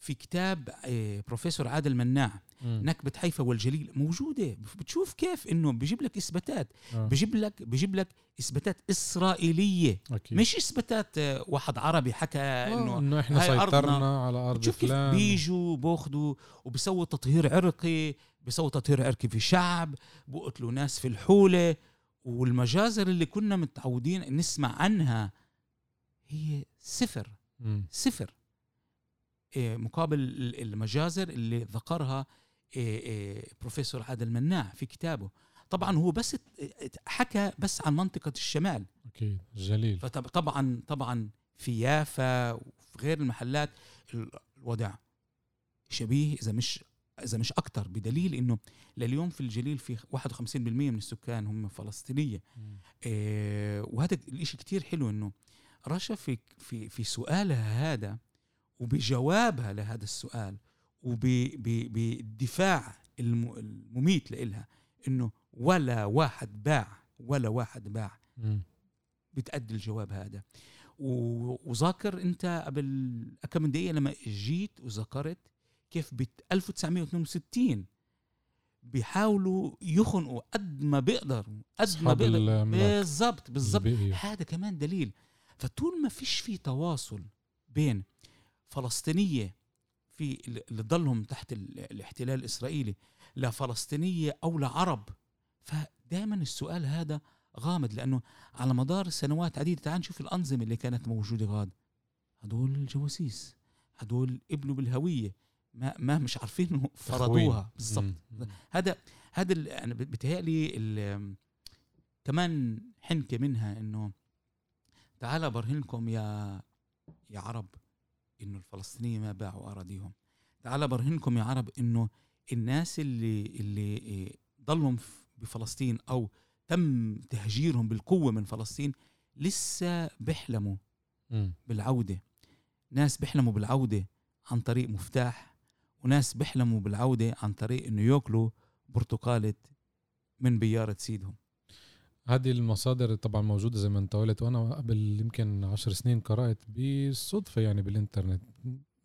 في كتاب آه، بروفيسور عادل مناع مم. نكبة حيفا والجليل موجودة بتشوف كيف إنه بيجيب لك إثباتات آه. بيجيب لك بيجيب لك إثباتات إسرائيلية أكيد مش إثباتات آه، واحد عربي حكى إنه إنه إحنا هاي أرضنا. سيطرنا على أرض بتشوف كيف بيجوا باخذوا وبيسووا تطهير عرقي بيسووا تطهير عرقي في شعب بقتلوا ناس في الحولة والمجازر اللي كنا متعودين نسمع عنها هي صفر. صفر مقابل ال- المجازر اللي ذكرها إيه، إيه، بروفيسور عادل مناع في كتابه. طبعا هو بس حكى بس عن منطقة الشمال. أكيد. جليل. فطبعا طبعا في يافا وفي غير المحلات ال- الوضع شبيه إذا مش إذا مش أكثر بدليل إنه لليوم في الجليل في 51% من السكان هم فلسطينية. مم. إيه وهذا الإشي كتير حلو إنه رشا في في في سؤالها هذا وبجوابها لهذا السؤال وبالدفاع المميت لإلها إنه ولا واحد باع ولا واحد باع. بتأدي الجواب هذا. وذاكر أنت قبل كم دقيقة لما جيت وذكرت كيف ب 1962 بيحاولوا يخنقوا قد ما بيقدروا قد ما أصحاب بيقدر الأملاك بالضبط بالضبط. البيئية. هذا كمان دليل. فطول ما فيش في تواصل بين فلسطينية في اللي ضلهم تحت ال- الاحتلال الإسرائيلي لفلسطينيه أو لعرب فدائما السؤال هذا غامض لأنه على مدار سنوات عديدة تعال نشوف الأنظمة اللي كانت موجودة غاد. هدول جواسيس هدول ابنوا بالهوية ما ما مش عارفين فرضوها. بالضبط. هذا هذا أنا بت- بتهيألي كمان حنكة منها إنه تعال برهنكم يا يا عرب. إنه الفلسطينيين ما باعوا أراضيهم. تعال برهنكم يا عرب إنه الناس اللي اللي إيه، ضلهم ف- بفلسطين أو تم تهجيرهم بالقوة من فلسطين لسه بيحلموا مم. بالعودة. ناس بيحلموا بالعودة عن طريق مفتاح وناس بيحلموا بالعودة عن طريق إنه يأكلوا برتقالة من بياره سيدهم هذه المصادر طبعا موجودة زي ما أنت قلت وأنا قبل يمكن عشر سنين قرأت بالصدفة يعني بالإنترنت.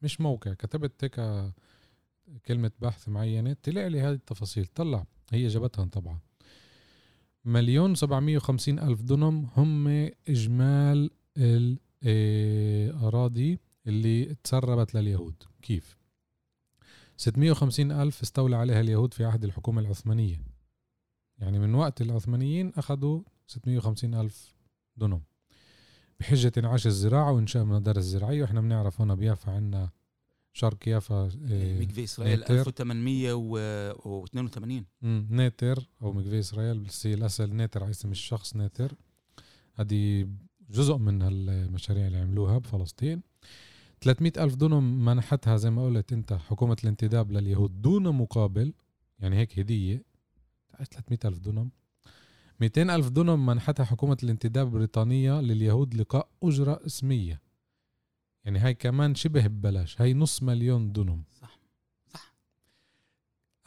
مش موقع كتبت هيك كلمة بحث معينة طلع لي هذه التفاصيل. طلع هي جابتها طبعا. مليون سبعمية وخمسين ألف دونم هم إجمال الأراضي اللي تسربت لليهود. كيف؟ 650 ألف استولى عليها اليهود في عهد الحكومة العثمانية. يعني من وقت العثمانيين أخذوا 650 ألف دونم بحجة انعاش الزراعة وإنشاء مدارس زراعية وإحنا بنعرف هنا بيافا عنا شرق يافا إيه، مكفي إسرائيل نيتر. 1882 مم، ناتر أو مكفي إسرائيل بس الاسئله ناتر على اسم الشخص ناتر هذه جزء من هالمشاريع اللي عملوها بفلسطين. 300 ألف دونم منحتها زي ما قلت أنت حكومة الانتداب لليهود دون مقابل يعني هيك هدية. 300 ألف دونم. 200 ألف دونم منحتها حكومة الانتداب البريطانية لليهود لقاء أجرة اسمية. يعني هاي كمان شبه ببلاش. هاي نص مليون دونم. صح. صح.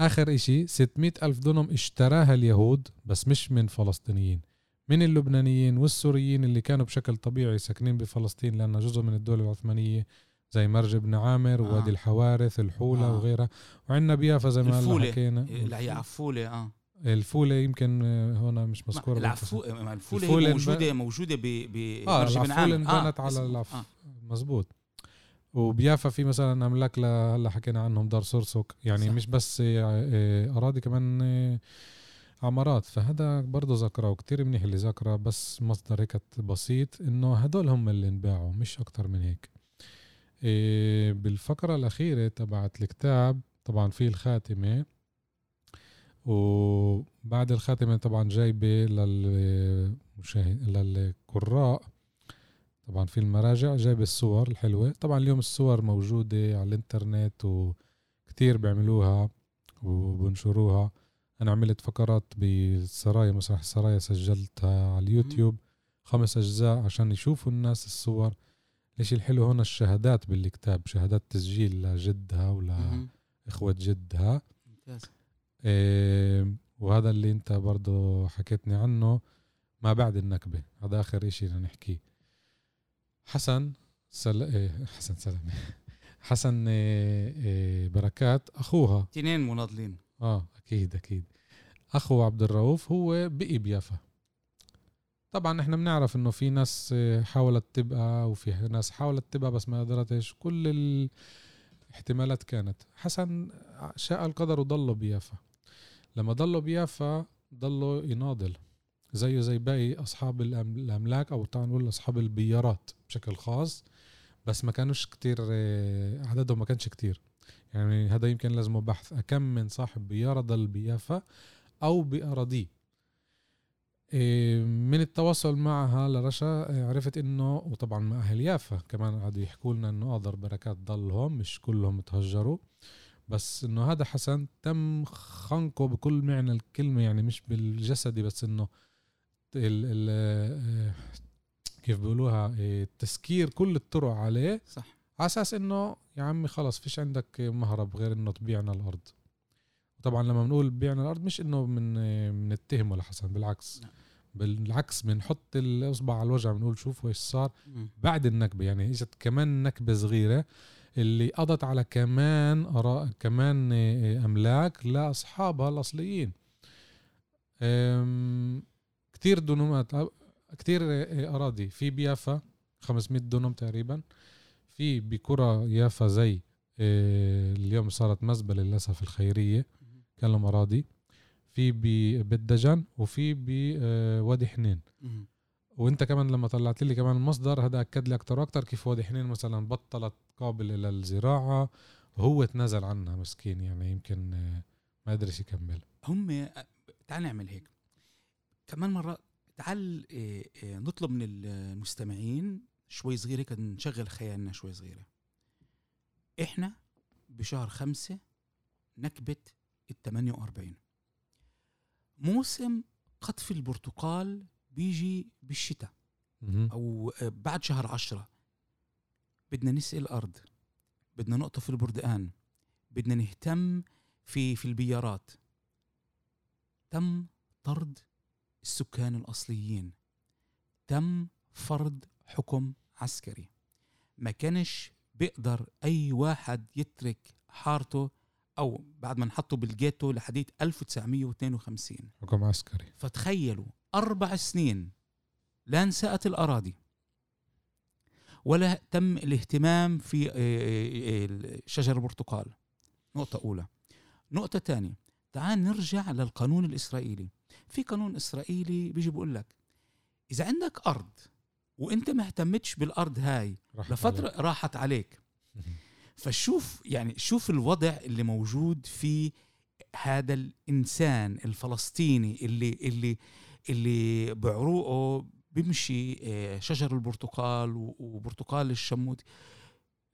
آخر إشي 600 ألف دونم اشتراها اليهود بس مش من فلسطينيين. من اللبنانيين والسوريين اللي كانوا بشكل طبيعي ساكنين بفلسطين لأنها جزء من الدولة العثمانية زي مرج بن عامر آه. ووادي الحوارث الحولة آه. وغيرها. وعندنا بيافا زي ما هلا الفولة. حكينا. اللي هي عفوله آه. الفولة يمكن آه، هون مش مذكورة العفو. ما الفولة هي انب- موجوده موجودة ب ب آه عامر. انبنت على اسمه- العف آه. مزبوط وبيافا في مثلا أملاك هلا حكينا عنهم دار سورسوك يعني صح. مش بس آه، آه، أراضي كمان آه، عمارات فهذا برضه ذكره وكتير منيح اللي ذكره بس مصدر هيك بسيط إنه هدول هم اللي انباعوا مش أكتر من هيك بالفقرة الأخيرة تبعت الكتاب طبعا في الخاتمة وبعد الخاتمة طبعا جايبة للمشاهد للقراء. طبعا في المراجع جايبة الصور الحلوة. طبعا اليوم الصور موجودة على الإنترنت وكتير بيعملوها وبنشروها. أنا عملت فقرات بالسرايا مسرح السرايا سجلتها على اليوتيوب. خمس أجزاء عشان يشوفوا الناس الصور. الإشي الحلو هون الشهادات بالكتاب شهادات تسجيل لجدها مهم. ولإخوة جدها. ممتاز. وهذا اللي انت برضو حكيتني عنه ما بعد النكبة. هذا آخر إشي بدنا نحكيه. حسن سل... إيه حسن سلامة حسن إيه إيه بركات أخوها. اثنين مناضلين. آه أكيد أكيد. أخو عبد الرؤوف هو بقي بيافا. طبعا إحنا بنعرف إنه في ناس حاولت تبقى وفي ناس حاولت تبقى بس ما قدرتش. كل الاحتمالات كانت. حسن شاء القدر وضله بيافا. لما ضله بيافا ضله يناضل. زيه زي باقي أصحاب الأملاك أو تعال نقول أصحاب البيارات بشكل خاص بس ما كانوش كتير آه، عددهم ما كانش كتير. يعني هذا يمكن لازمه بحث. أكم من صاحب بيارة ضل بيافا أو بأراضيه. إيه، من التواصل معها لرشا إيه، عرفت إنه وطبعا مع أهل يافا كمان قعدوا يحكوا لنا إنه قدر بركات ضلهم مش كلهم تهجروا. بس إنه هذا حسن تم خنقه بكل معنى الكلمة يعني مش بالجسدي بس إنه ال ال كيف بيقولوها إيه، تسكير كل الطرق عليه. صح. على أساس إنه يا عمي خلص فيش عندك مهرب غير إنه تبيعنا الأرض. طبعا لما بنقول بيعنا الأرض مش إنه من بنتهمه لحسن بالعكس. نعم. بالعكس بنحط الإصبع على الوجع بنقول شوفوا إيش صار. بعد النكبة يعني اجت كمان نكبة صغيرة اللي قضت على كمان أراء كمان أملاك لأصحابها الأصليين. أم، كتير دنومات كتير اراضي في بيافا 500 دونم تقريبا. في بكرة يافا زي آه، اليوم صارت مزبلة للأسف الخيرية. كان لهم أراضي في ببيت دجن وفي بوادي حنين. وانت كمان لما طلعت لي كمان المصدر هذا أكد لي أكثر وأكثر كيف وادي حنين مثلا بطلت قابله للزراعه وهو تنازل عنها مسكين يعني يمكن ما قدرش يكمل. هم تعال نعمل هيك. كمان مرة تعال إيه، إيه، نطلب من المستمعين شوي صغير هيك نشغل خيالنا شوي صغيرة. إحنا بشهر خمسة نكبة الثمانية وأربعين. موسم قطف البرتقال بيجي بالشتاء. أو آه، بعد شهر عشرة. بدنا نسقي الأرض بدنا نقطف البردقان بدنا نهتم في في البيارات. تم طرد السكان الأصليين. تم فرض حكم عسكري. ما كانش بيقدر أي واحد يترك حارته أو بعد ما نحطه بالجيتو لحديت 1952 حكم عسكري. فتخيلوا أربع سنين لا انسأت الأراضي ولا تم الاهتمام في آه، آه، آه، شجر البرتقال. نقطة أولى. نقطة تانية. تعال نرجع للقانون الإسرائيلي. في قانون إسرائيلي بيجي بيقول لك إذا عندك أرض وأنت ما اهتمتش بالأرض هاي راحت لفترة عليك. راحت عليك. فشوف يعني شوف الوضع اللي موجود في هذا الإنسان الفلسطيني اللي اللي اللي بعروقه بيمشي آه، شجر البرتقال وبرتقال الشموت.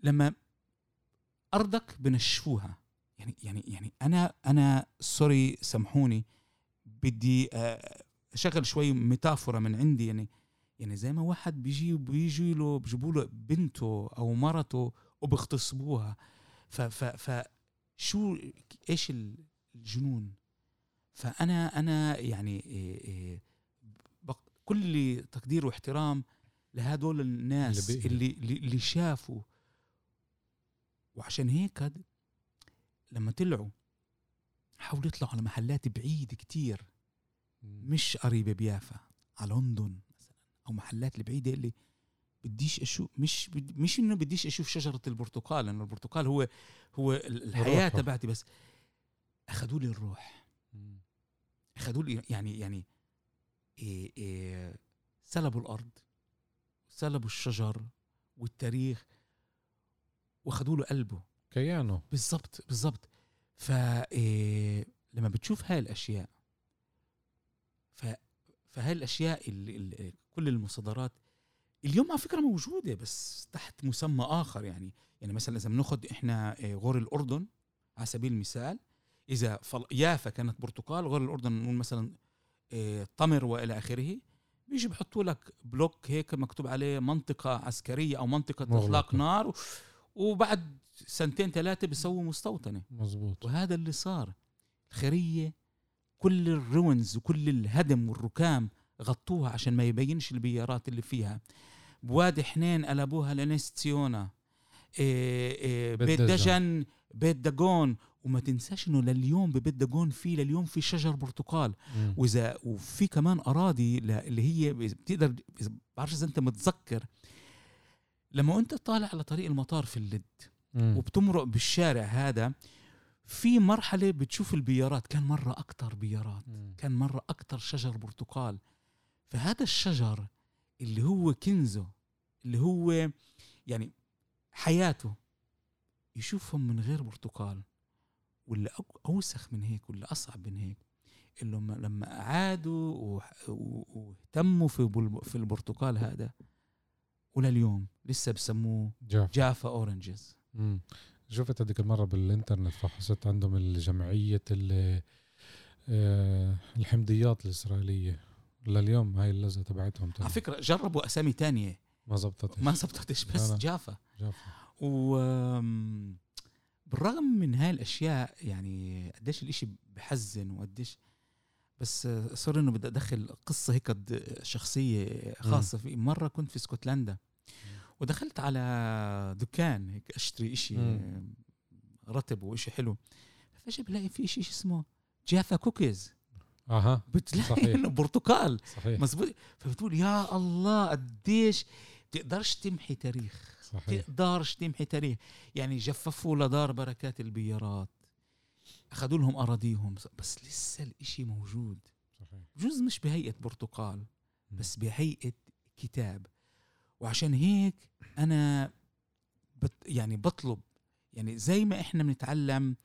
لما ارضك بنشفوها. يعني يعني يعني أنا أنا سوري سامحوني. بدي آه، أشغل شوي ميتافورا من عندي. يعني يعني زي ما واحد بيجي بيجي له بيجيبوا له بنته أو مرته وبيغتصبوها. ف ف ف شو إيش الجنون؟ فأنا أنا يعني كل تقدير واحترام لهدول الناس اللي اللي اللي, شافوا. وعشان هيك لما طلعوا حاولوا يطلعوا على محلات بعيدة كتير. مش قريبة بيافا على لندن مثلا أو محلات البعيدة اللي بديش أشوف مش بد- مش إنه بديش أشوف شجرة البرتقال لأنه البرتقال هو هو ال- الحياة روحه. تبعتي بس. أخذوا لي الروح. لي يعني يعني إيه إيه سلبوا الأرض سلبوا الشجر والتاريخ واخذوا له قلبه. كيانه. بالضبط بالضبط ف إيه لما بتشوف هاي الأشياء ف فهاي الأشياء اللي اللي كل المصادرات اليوم على فكرة موجودة بس تحت مسمى آخر يعني. يعني مثلا إذا بناخذ إحنا إيه، غور الأردن على سبيل المثال إذا فل... يافا كانت برتقال غور الأردن نقول مثلا إيه، تمر وإلى آخره بيجي بحطوا لك block هيك مكتوب عليه منطقة عسكرية أو منطقة مغلقة. اطلاق نار و- وبعد سنتين ثلاثة بيسووا مستوطنة. مزبوط وهذا اللي صار. الخيرية كل الرونز وكل الهدم والركام غطوها عشان ما يبينش البيارات اللي فيها. بوادي حنين قلبوها لنستيونا. بيت بيت دجن. بيت دجون وما تنساش إنه لليوم ببيت دجون في لليوم في شجر برتقال مم. وإذا وفي كمان أراضي اللي هي بتقدر بعرفش إذا أنت متذكر لما انت طالع على طريق المطار في اللد مم. وبتمرق بالشارع هذا في مرحلة بتشوف البيارات كان مرة أكتر بيارات مم. كان مرة أكتر شجر برتقال فهذا الشجر اللي هو كنزه اللي هو يعني حياته يشوفهم من غير برتقال واللي أوسخ من هيك واللي أصعب من هيك اللي لما عادوا واهتموا في في البرتقال هذا ولليوم لسه بسموه جاف جافا oranges مم. شفت هذيك المرة بالإنترنت فحصت عندهم الجمعية ال- آه، الحمضيات الإسرائيلية لليوم هاي اللزة تبعتهم على. فكرة جربوا أسامي تانية ما زبطتش ما زبطتش بس. جافا جافا و بالرغم من هاي الأشياء يعني قديش الإشي بحزن وقديش بس آه، صار إنه بدي أدخل قصة هيك شخصية خاصة. في مرة كنت في اسكتلندا ودخلت على دكان هيك أشتري إشي. آه، رطب وإشي حلو. فجأة بلاقي في إشي اسمه جافا كوكيز. أها بتلاقي صحيح. إنه برتقال. صحيح. مزبوط. فبتقول يا الله قديش بتقدرش تمحي تاريخ. صحيح. تقدرش تمحي تاريخ. يعني جففوا لدار بركات البيارات. أخذوا لهم أراضيهم. بس لسه الإشي موجود. صحيح. جزء مش بهيئة برتقال. بس بهيئة كتاب. وعشان هيك أنا بت يعني بطلب يعني زي ما إحنا بنتعلم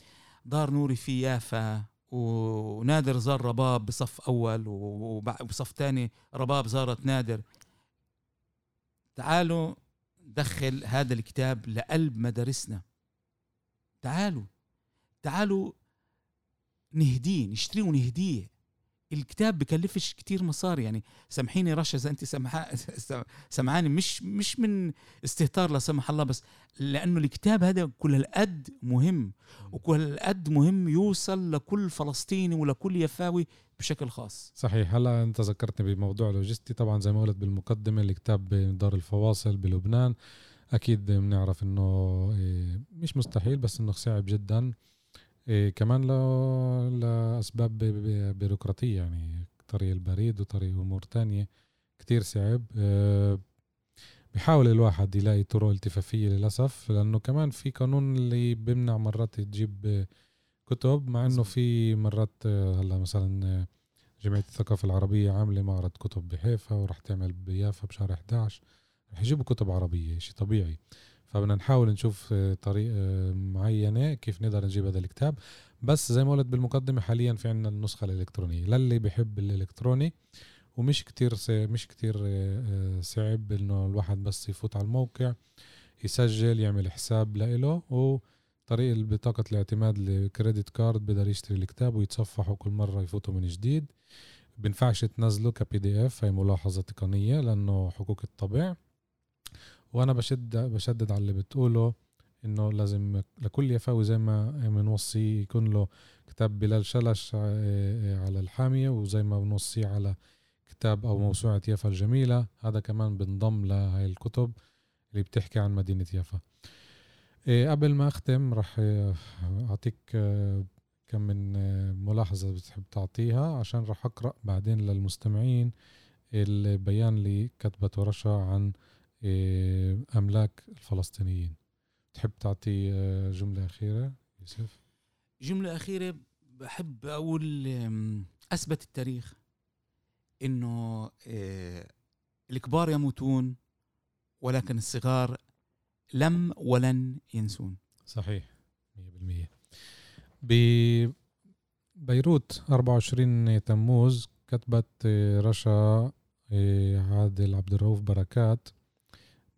دار نوري في يافا ونادر زار رباب بصف أول وبصف تاني رباب زارت نادر. تعالوا دخل هذا الكتاب لقلب مدارسنا. تعالوا تعالوا نهديه نشتريه ونهديه. الكتاب بكلفش كتير مصاري. يعني سامحيني رشا إذا انت سمحا سمعاني مش مش من استهتار لا سمح الله بس لأنه الكتاب هذا كل هالقد مهم وكل هالقد مهم يوصل لكل فلسطيني ولكل يفاوي بشكل خاص. صحيح. هلا أنت ذكرتني بموضوع لوجستي طبعا زي ما قلت بالمقدمة الكتاب بدار الفواصل بلبنان. أكيد بنعرف إنه إيه، مش مستحيل بس إنه صعب جدا. إيه، كمان ل... لاسباب ب- ب- بيروقراطية يعني طريق البريد وطريق أمور تانية كتير صعب إيه، بحاول الواحد يلاقي طرق التفافية للأسف لأنه كمان في قانون اللي بيمنع مرات تجيب كتب مع إنه مظبوط. في مرات هلأ مثلا جمعية الثقافة العربية عاملة معرض كتب بحيفا وراح تعمل بيافا بشهر 11 رح يجيبوا كتب عربية شيء طبيعي فبدنا نحاول نشوف آه، طريقه آه، معينة كيف نقدر نجيب هذا الكتاب. بس زي ما قلت بالمقدمة حاليا في عندنا النسخة الإلكترونية. للي بيحب الإلكتروني ومش كتير مش كتير آه، صعب إنه الواحد بس يفوت على الموقع يسجل يعمل حساب لإله وطريق بطاقة الاعتماد الكريدت كارد بقدر يشتري الكتاب ويتصفحه كل مرة يفوتوا من جديد. بنفعش تنزله كبي دي اف هي ملاحظة تقنية لأنه حقوق الطبع وأنا بشد بشدد على اللي بتقوله إنه لازم لكل يفاوي زي ما بنوصي يكون له كتاب بلال شلش آه، آه، على الحامية وزي ما بنوصيه على كتاب أو موسوعة يافا الجميلة. هذا كمان بنضم لهاي الكتب اللي بتحكي عن مدينة يافا. إيه قبل ما أختم رح آه، أعطيك آه، كم من ملاحظة بتحب تعطيها عشان رح أقرأ بعدين للمستمعين البيان اللي كتبته رشا عن أملاك الفلسطينيين. تحب تعطي جملة أخيرة يوسف؟ جملة أخيرة بحب أقول أثبت التاريخ. إنه الكبار يموتون ولكن الصغار لم ولن ينسون. صحيح 100% ببيروت 24 تموز كتبت رشا عادل عبد الرؤوف بركات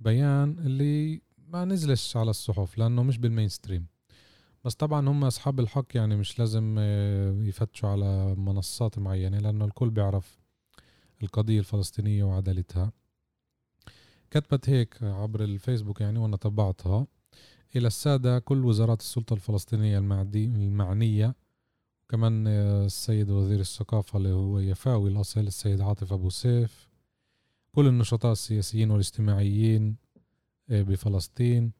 بيان اللي ما نزلش على الصحف لأنه مش بالمين ستريم بس طبعا هم أصحاب الحق يعني مش لازم يفتشوا على منصات معينة لأنه الكل بيعرف القضية الفلسطينية وعدالتها. كتبت هيك عبر الفيسبوك يعني وأنا طبعتها إلى السادة كل وزارات السلطة الفلسطينية المعنية كمان السيد وزير الثقافة اللي هو يفاوي الأصل السيد عاطف أبو سيف كل النشطاء السياسيين والاجتماعيين آه، بفلسطين.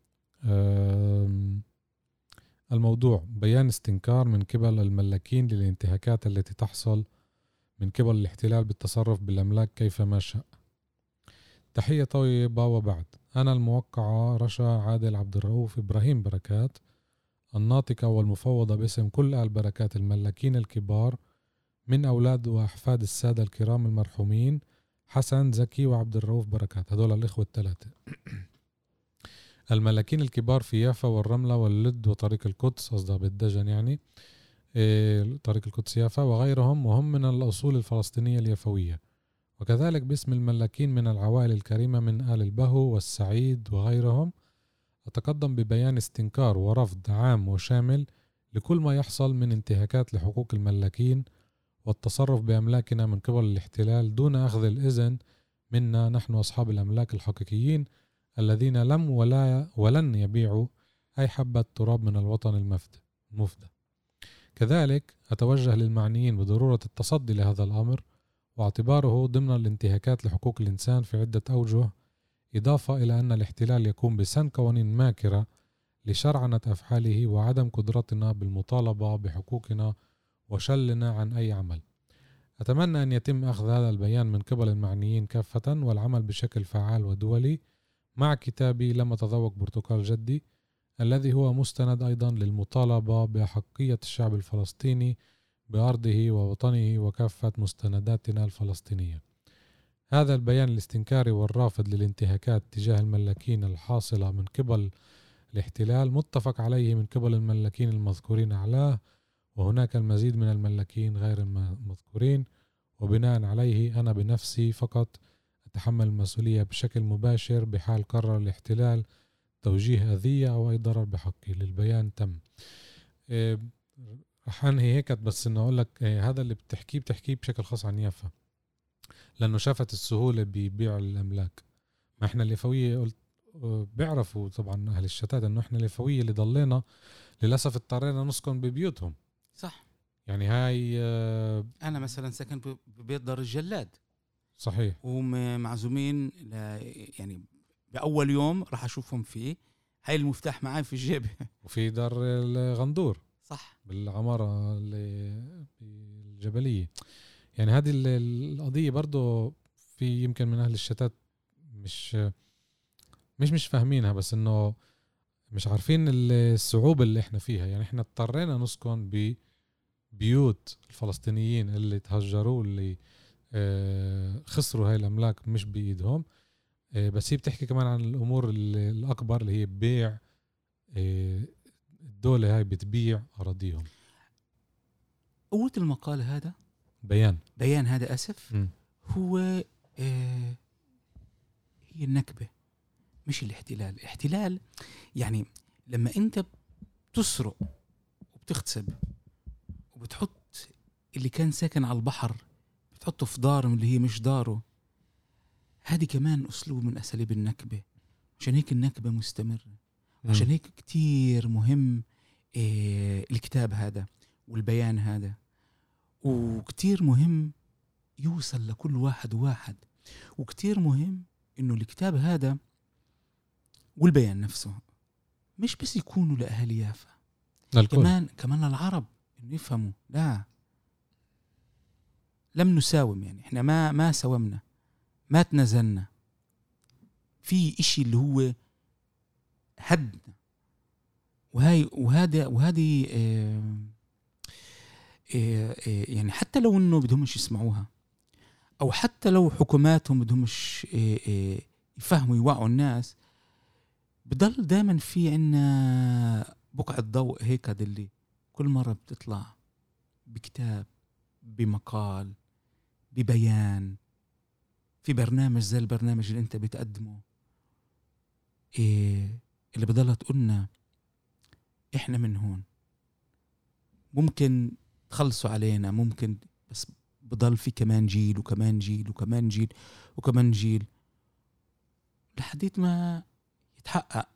الموضوع بيان استنكار من قبل الملاكين للانتهاكات التي تحصل من قبل الاحتلال بالتصرف بالأملاك كيفما شاء. تحية طيبة وبعد. أنا الموقعة رشا عادل عبد الرؤوف إبراهيم بركات الناطقة والمفوضة باسم كل أهل بركات الملاكين الكبار من أولاد وأحفاد السادة الكرام المرحومين حسن زكي وعبد الرؤوف بركات. هذول الإخوة الثلاثة. الملاكين الكبار في يافا والرملة واللد وطريق القدس قصدها بالدجن يعني إيه، طريق القدس يافا وغيرهم وهم من الأصول الفلسطينية اليافوية. وكذلك باسم الملاكين من العوائل الكريمة من آل البهو والسعيد وغيرهم. أتقدم ببيان استنكار ورفض عام وشامل لكل ما يحصل من انتهاكات لحقوق الملاكين والتصرف بأملاكنا من قبل الاحتلال دون أخذ الإذن منا. نحن أصحاب الأملاك الحقيقيين الذين لم ولا ولن يبيعوا أي حبة تراب من الوطن المفدى المفدى كذلك أتوجه للمعنيين بضرورة التصدي لهذا الأمر واعتباره ضمن الانتهاكات لحقوق الإنسان في عدة أوجه. إضافة إلى أن الاحتلال يقوم بسن قوانين ماكرة لشرعنة أفعاله وعدم قدرتنا بالمطالبة بحقوقنا وشلنا عن أي عمل. أتمنى أن يتم أخذ هذا البيان من قبل المعنيين كافة والعمل بشكل فعال ودولي. مع كتابي لم أتذوق برتقال جدي الذي هو مستند أيضا للمطالبة بأحقية الشعب الفلسطيني بأرضه ووطنه وكافة مستنداتنا الفلسطينية. هذا البيان الاستنكاري والرافض للانتهاكات تجاه الملاكين الحاصلة من قبل الاحتلال متفق عليه من قبل الملاكين المذكورين أعلاه وهناك المزيد من الملاكين غير المذكورين وبناء عليه أنا بنفسي فقط أتحمل المسؤولية بشكل مباشر بحال قرر الاحتلال توجيه أذية أو أي ضرر بحقي. للبيان تم. إيه رح أنهي هيك بس إنه أقول لك إيه هذا اللي بتحكيه بتحكيه بشكل خاص عن يافا. لأنه شافت السهولة ببيع الأملاك. ما إحنا اليفويه قلت بيعرفوا طبعا أهل الشتات إنه إحنا اليفويه اللي ضلينا للأسف اضطرينا نسكن ببيوتهم. صح. يعني هاي آه، أنا مثلا ساكن ببيت دار الجلاد. صحيح. وهم معزومين يعني بأول يوم راح أشوفهم فيه. هاي المفتاح معي في الجيب. وفي دار الغندور. صح. بالعمارة اللي بالجبلية. يعني هذه القضية برضه في يمكن من أهل الشتات مش مش مش فاهمينها بس إنه مش عارفين الصعوبة اللي إحنا فيها. يعني إحنا اضطرينا نسكن ببيوت الفلسطينيين اللي تهجروا اللي آه، خسروا هاي الأملاك مش بإيدهم. آه، بس هي بتحكي كمان عن الأمور الأكبر اللي هي بيع آه، الدولة هاي بتبيع أراضيهم. قوة المقال هذا؟ بيان. بيان هذا أسف م. هو هي النكبة. مش الاحتلال. الاحتلال يعني لما انت بتسرق وبتغتصب وبتحط اللي كان ساكن على البحر بتحطه في دار اللي هي مش داره هذه كمان أسلوب من أساليب النكبة. عشان هيك النكبة مستمرة. عشان هيك كتير مهم إيه الكتاب هذا والبيان هذا. وكتير مهم يوصل لكل واحد وواحد وكتير مهم إنه الكتاب هذا والبيان نفسه. مش بس يكونوا لاهالي يافا للكل كمان كمان للعرب إنه يفهموا. لا. لم نساوم يعني. إحنا ما ما ساومنا. ما تنازلنا. في إشي اللي هو هدنا. وهاي وهذا وهذه آه، آه، آه، يعني حتى لو إنه بدهمش يسمعوها أو حتى لو حكوماتهم بدهمش آه، آه، يفهموا يوعوا الناس بضل دائما في عنا بقعة ضوء هيك اللي كل مرة بتطلع بكتاب بمقال ببيان. في برنامج زي البرنامج اللي انت بتقدمه. إيه اللي بضلها تقولنا إحنا من هون. ممكن تخلصوا علينا ممكن بس بضل في كمان جيل وكمان جيل وكمان جيل وكمان جيل. لحديت ما يتحقق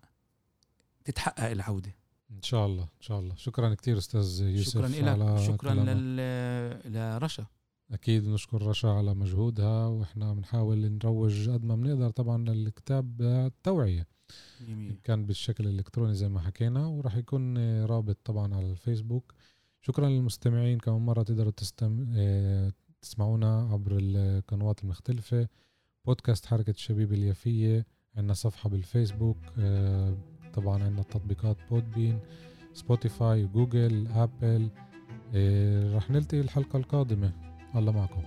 تتحقق العودة. إن شاء الله إن شاء الله. شكرا كثير أستاذ يوسف شكرا لك على شكرا. لل... لرشا. أكيد نشكر رشا على مجهودها وإحنا بنحاول نروج قد ما بنقدر طبعا للكتاب التوعية. جميل. كان بالشكل الإلكتروني زي ما حكينا وراح يكون رابط طبعا على الفيسبوك. شكرا للمستمعين كمان مرة تقدروا تستم... تسمعونا عبر القنوات المختلفة. بودكاست حركة الشبيب اليافية. عندنا صفحة بالفيسبوك آه، طبعا عندنا تطبيقات بودبين Spotify Google Apple آه، رح نلتقي الحلقة القادمة. الله معكم.